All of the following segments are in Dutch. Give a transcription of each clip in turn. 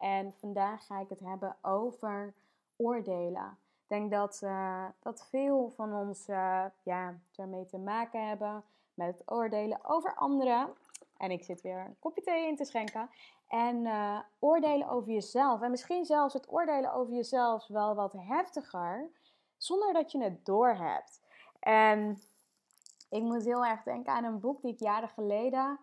En vandaag ga ik het hebben over oordelen. Ik denk dat, uh, dat veel van ons uh, ja, ermee te maken hebben met het oordelen over anderen. En ik zit weer een kopje thee in te schenken. En uh, oordelen over jezelf. En misschien zelfs het oordelen over jezelf wel wat heftiger, zonder dat je het doorhebt. En ik moet heel erg denken aan een boek die ik jaren geleden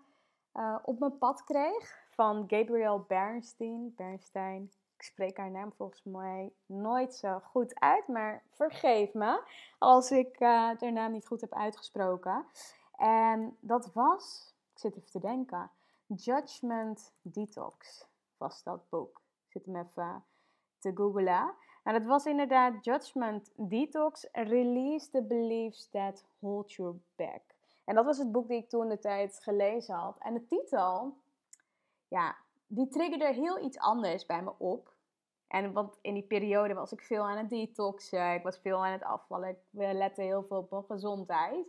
op mijn pad kreeg. Van Gabrielle Bernstein. Bernstein. Ik spreek haar naam volgens mij nooit zo goed uit. Maar vergeef me als ik uh, haar naam niet goed heb uitgesproken. En dat was, ik zit even te denken, Judgment Detox was dat boek. Ik zit hem even te googlen. Nou, dat was inderdaad Judgment Detox, Release the Beliefs That Hold You Back. En dat was het boek die ik toen de tijd gelezen had. En de titel, ja, die triggerde heel iets anders bij me op. En want in die periode was ik veel aan het detoxen, ik was veel aan het afvallen, ik lette heel veel op mijn gezondheid.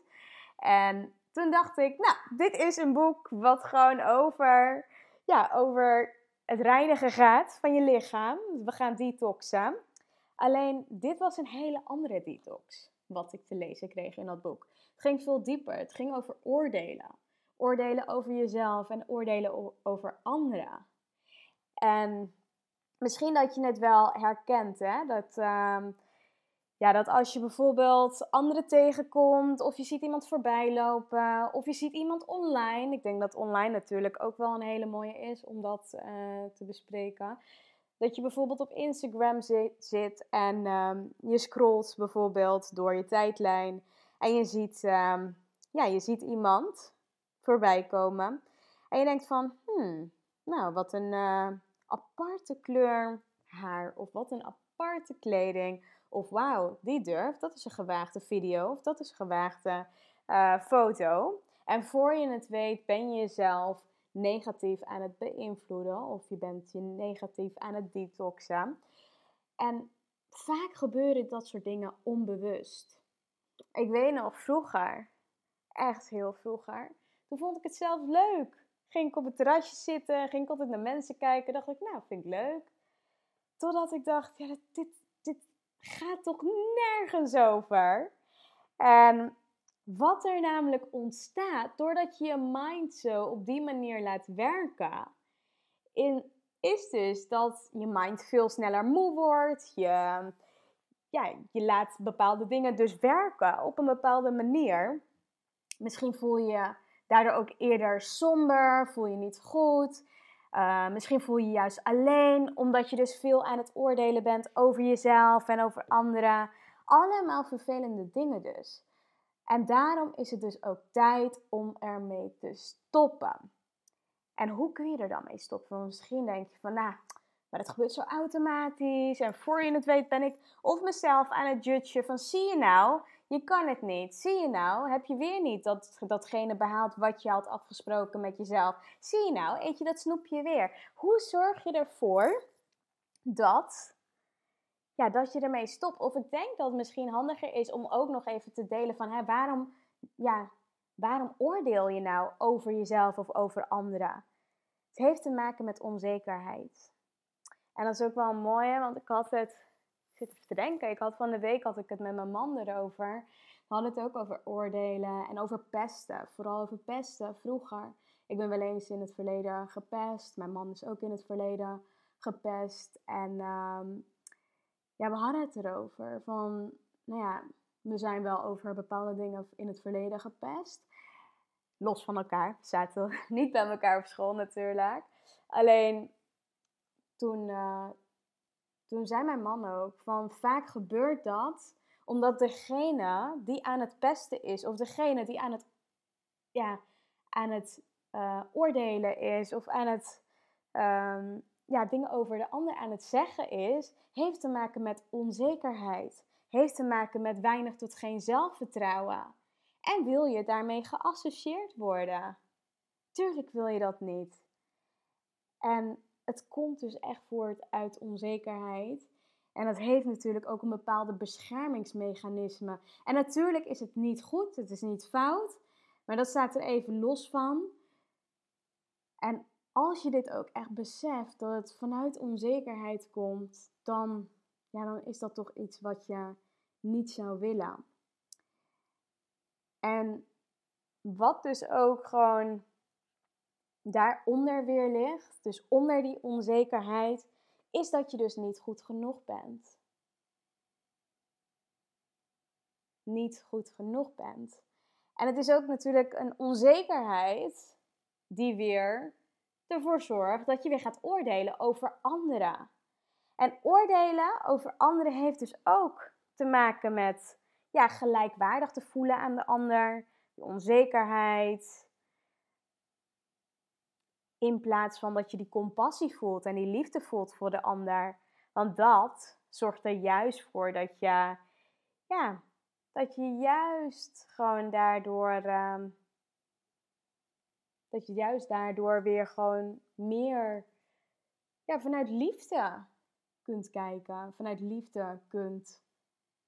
En toen dacht ik, nou, dit is een boek wat gewoon over, ja, over het reinigen gaat van je lichaam. We gaan detoxen. Alleen dit was een hele andere detox, wat ik te lezen kreeg in dat boek. Het ging veel dieper. Het ging over oordelen. Oordelen over jezelf en oordelen over anderen. En misschien dat je het wel herkent, hè? Dat, uh, ja, dat als je bijvoorbeeld anderen tegenkomt, of je ziet iemand voorbij lopen, of je ziet iemand online. Ik denk dat online natuurlijk ook wel een hele mooie is om dat uh, te bespreken dat je bijvoorbeeld op Instagram zit, en um, je scrolt bijvoorbeeld door je tijdlijn en je ziet, um, ja, je ziet iemand voorbij komen en je denkt van, hmm, nou wat een uh, aparte kleur haar of wat een aparte kleding of wauw, die durft, dat is een gewaagde video of dat is een gewaagde uh, foto. En voor je het weet ben je jezelf negatief aan het beïnvloeden of je bent je negatief aan het detoxen. En vaak gebeuren dat soort dingen onbewust. Ik weet nog vroeger, echt heel vroeger, toen vond ik het zelf leuk. Ging ik op het terrasje zitten, ging ik altijd naar mensen kijken, dacht ik, nou, vind ik leuk. Totdat ik dacht, ja, dit, dit gaat toch nergens over? En wat er namelijk ontstaat doordat je je mind zo op die manier laat werken, in, is dus dat je mind veel sneller moe wordt. Je, ja, je laat bepaalde dingen dus werken op een bepaalde manier. Misschien voel je je daardoor ook eerder somber, voel je niet goed. Uh, misschien voel je je juist alleen, omdat je dus veel aan het oordelen bent over jezelf en over anderen. Allemaal vervelende dingen dus. En daarom is het dus ook tijd om ermee te stoppen. En hoe kun je er dan mee stoppen? Misschien denk je van, nou, maar het gebeurt zo automatisch. En voor je het weet ben ik of mezelf aan het judgen van, zie je nou, je kan het niet. Zie je nou, heb je weer niet dat, datgene behaald wat je had afgesproken met jezelf. Zie je nou, eet je dat snoepje weer. Hoe zorg je ervoor dat ja, dat je ermee stopt. Of ik denk dat het misschien handiger is om ook nog even te delen van hè, waarom, ja, waarom oordeel je nou over jezelf of over anderen? Het heeft te maken met onzekerheid. En dat is ook wel mooi, want ik had het, zit te denken, ik had van de week had ik het met mijn man erover. We hadden het ook over oordelen en over pesten, vooral over pesten vroeger. Ik ben wel eens in het verleden gepest, mijn man is ook in het verleden gepest. En ehm, ja, we hadden het erover van, nou ja, we zijn wel over bepaalde dingen in het verleden gepest. Los van elkaar, zaten niet bij elkaar op school natuurlijk. Alleen toen, uh, toen zei mijn man ook van vaak gebeurt dat omdat degene die aan het pesten is, of degene die aan het, ja, aan het uh, oordelen is, of aan het um, ja, dingen over de ander aan het zeggen is, heeft te maken met onzekerheid. Heeft te maken met weinig tot geen zelfvertrouwen. En wil je daarmee geassocieerd worden? Tuurlijk wil je dat niet. En het komt dus echt voort uit onzekerheid. En dat heeft natuurlijk ook een bepaalde beschermingsmechanisme. En natuurlijk is het niet goed, het is niet fout, maar dat staat er even los van. En als je dit ook echt beseft, dat het vanuit onzekerheid komt, dan, ja, dan is dat toch iets wat je niet zou willen. En wat dus ook gewoon daaronder weer ligt, dus onder die onzekerheid, is dat je dus niet goed genoeg bent. Niet goed genoeg bent. En het is ook natuurlijk een onzekerheid die weer ervoor zorgt dat je weer gaat oordelen over anderen. En oordelen over anderen heeft dus ook te maken met ja, gelijkwaardig te voelen aan de ander, die onzekerheid. In plaats van dat je die compassie voelt en die liefde voelt voor de ander. Want dat zorgt er juist voor dat je, ja, dat je juist gewoon daardoor ehm, dat je juist daardoor weer gewoon meer ja, vanuit liefde kunt kijken, vanuit liefde kunt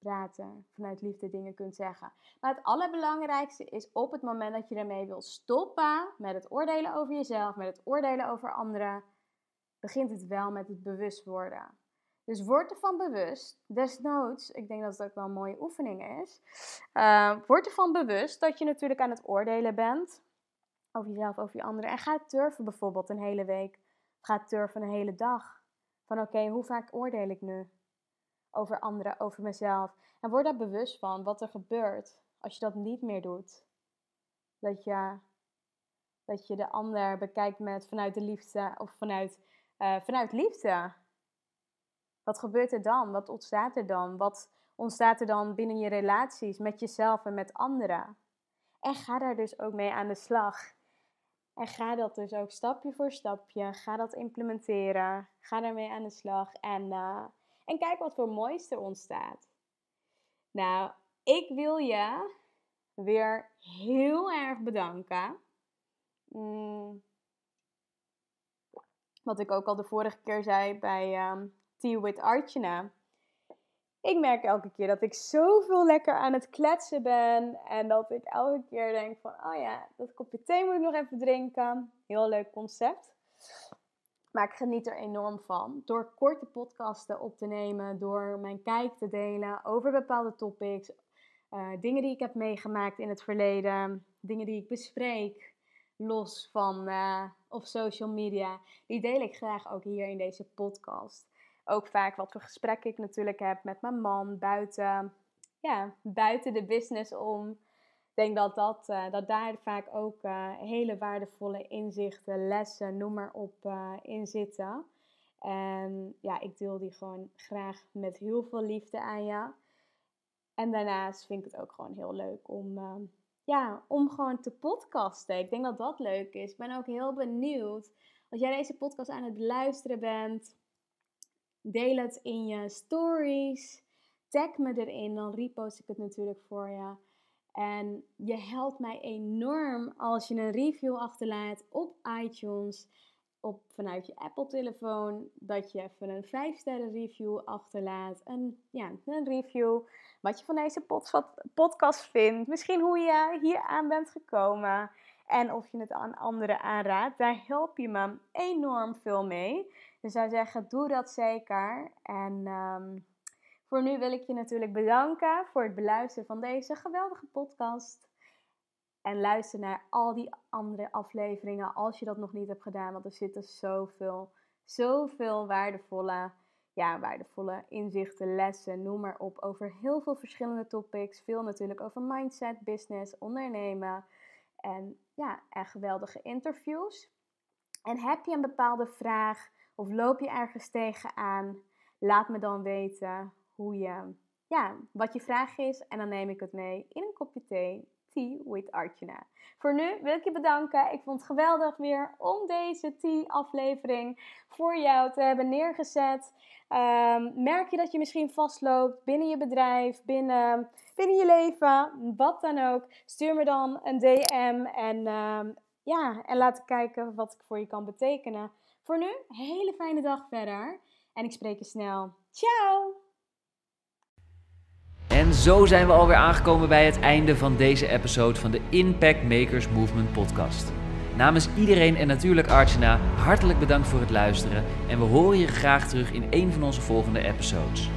praten, vanuit liefde dingen kunt zeggen. Maar het allerbelangrijkste is op het moment dat je ermee wil stoppen met het oordelen over jezelf, met het oordelen over anderen, begint het wel met het bewust worden. Dus word ervan bewust, desnoods, ik denk dat het ook wel een mooie oefening is, uh, word ervan bewust dat je natuurlijk aan het oordelen bent over jezelf, over je anderen. En ga turven bijvoorbeeld een hele week. Ga turven een hele dag. Van oké, hoe vaak oordeel ik nu? Over anderen, over mezelf. En word daar bewust van wat er gebeurt als je dat niet meer doet. Dat je, dat je de ander bekijkt met vanuit de liefde of vanuit, uh, vanuit liefde. Wat gebeurt er dan? Wat ontstaat er dan? Wat ontstaat er dan binnen je relaties met jezelf en met anderen? En ga daar dus ook mee aan de slag. En ga dat dus ook stapje voor stapje, ga dat implementeren, ga daarmee aan de slag en, uh, en kijk wat voor moois er ontstaat. Nou, ik wil je weer heel erg bedanken. Mm. Wat ik ook al de vorige keer zei bij um, Tea with Archana ik merk elke keer dat ik zoveel lekker aan het kletsen ben. En dat ik elke keer denk van, oh ja, dat kopje thee moet ik nog even drinken. Heel leuk concept. Maar ik geniet er enorm van. Door korte podcasten op te nemen, door mijn kijk te delen over bepaalde topics. Uh, dingen die ik heb meegemaakt in het verleden. Dingen die ik bespreek. Los van uh, op social media. Die deel ik graag ook hier in deze podcast ook vaak wat voor gesprekken ik natuurlijk heb met mijn man buiten, ja, buiten de business om. Ik denk dat, dat, uh, dat daar vaak ook uh, hele waardevolle inzichten, lessen, noem maar op, uh, in zitten. En ja, ik deel die gewoon graag met heel veel liefde aan je. En daarnaast vind ik het ook gewoon heel leuk om, ja, om gewoon te podcasten. Ik denk dat dat leuk is. Ik ben ook heel benieuwd. Als jij deze podcast aan het luisteren bent, Deel het in je stories. Tag me erin, dan repost ik het natuurlijk voor je. En je helpt mij enorm als je een review achterlaat op iTunes. op, vanuit je Apple-telefoon dat je even een 5-sterren review achterlaat. Een, ja, een review wat je van deze podcast vindt. Misschien hoe je hier aan bent gekomen. En of je het aan anderen aanraadt. Daar help je me enorm veel mee. Dus zou zeggen, doe dat zeker. En ehm, voor nu wil ik je natuurlijk bedanken voor het beluisteren van deze geweldige podcast. En luister naar al die andere afleveringen als je dat nog niet hebt gedaan. Want er zitten zoveel, zoveel waardevolle, ja, waardevolle inzichten, lessen, noem maar op. Over heel veel verschillende topics. Veel natuurlijk over mindset, business, ondernemen. En ja, en geweldige interviews. En heb je een bepaalde vraag of loop je ergens tegenaan? Laat me dan weten hoe ja, wat je vraag is. En dan neem ik het mee in een kopje thee Tea with Archana. Voor nu wil ik je bedanken. Ik vond het geweldig weer om deze Tea-aflevering voor jou te hebben neergezet. Ehm, merk je dat je misschien vastloopt binnen je bedrijf, binnen, binnen je leven, wat dan ook? Stuur me dan een DM en, um, ja, en laat kijken wat ik voor je kan betekenen. Voor nu, hele fijne dag verder en ik spreek je snel. Ciao! En zo zijn we alweer aangekomen bij het einde van deze episode van de Impact Makers Movement podcast. Namens iedereen en natuurlijk Archana, hartelijk bedankt voor het luisteren en we horen je graag terug in een van onze volgende episodes.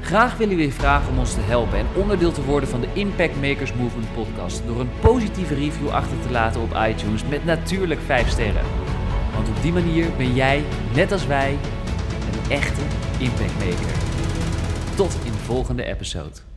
Graag willen we je vragen om ons te helpen en onderdeel te worden van de Impact Makers Movement podcast door een positieve review achter te laten op iTunes met natuurlijk 5 sterren. Want op die manier ben jij, net als wij, een echte impact maker. Tot in volgende episode.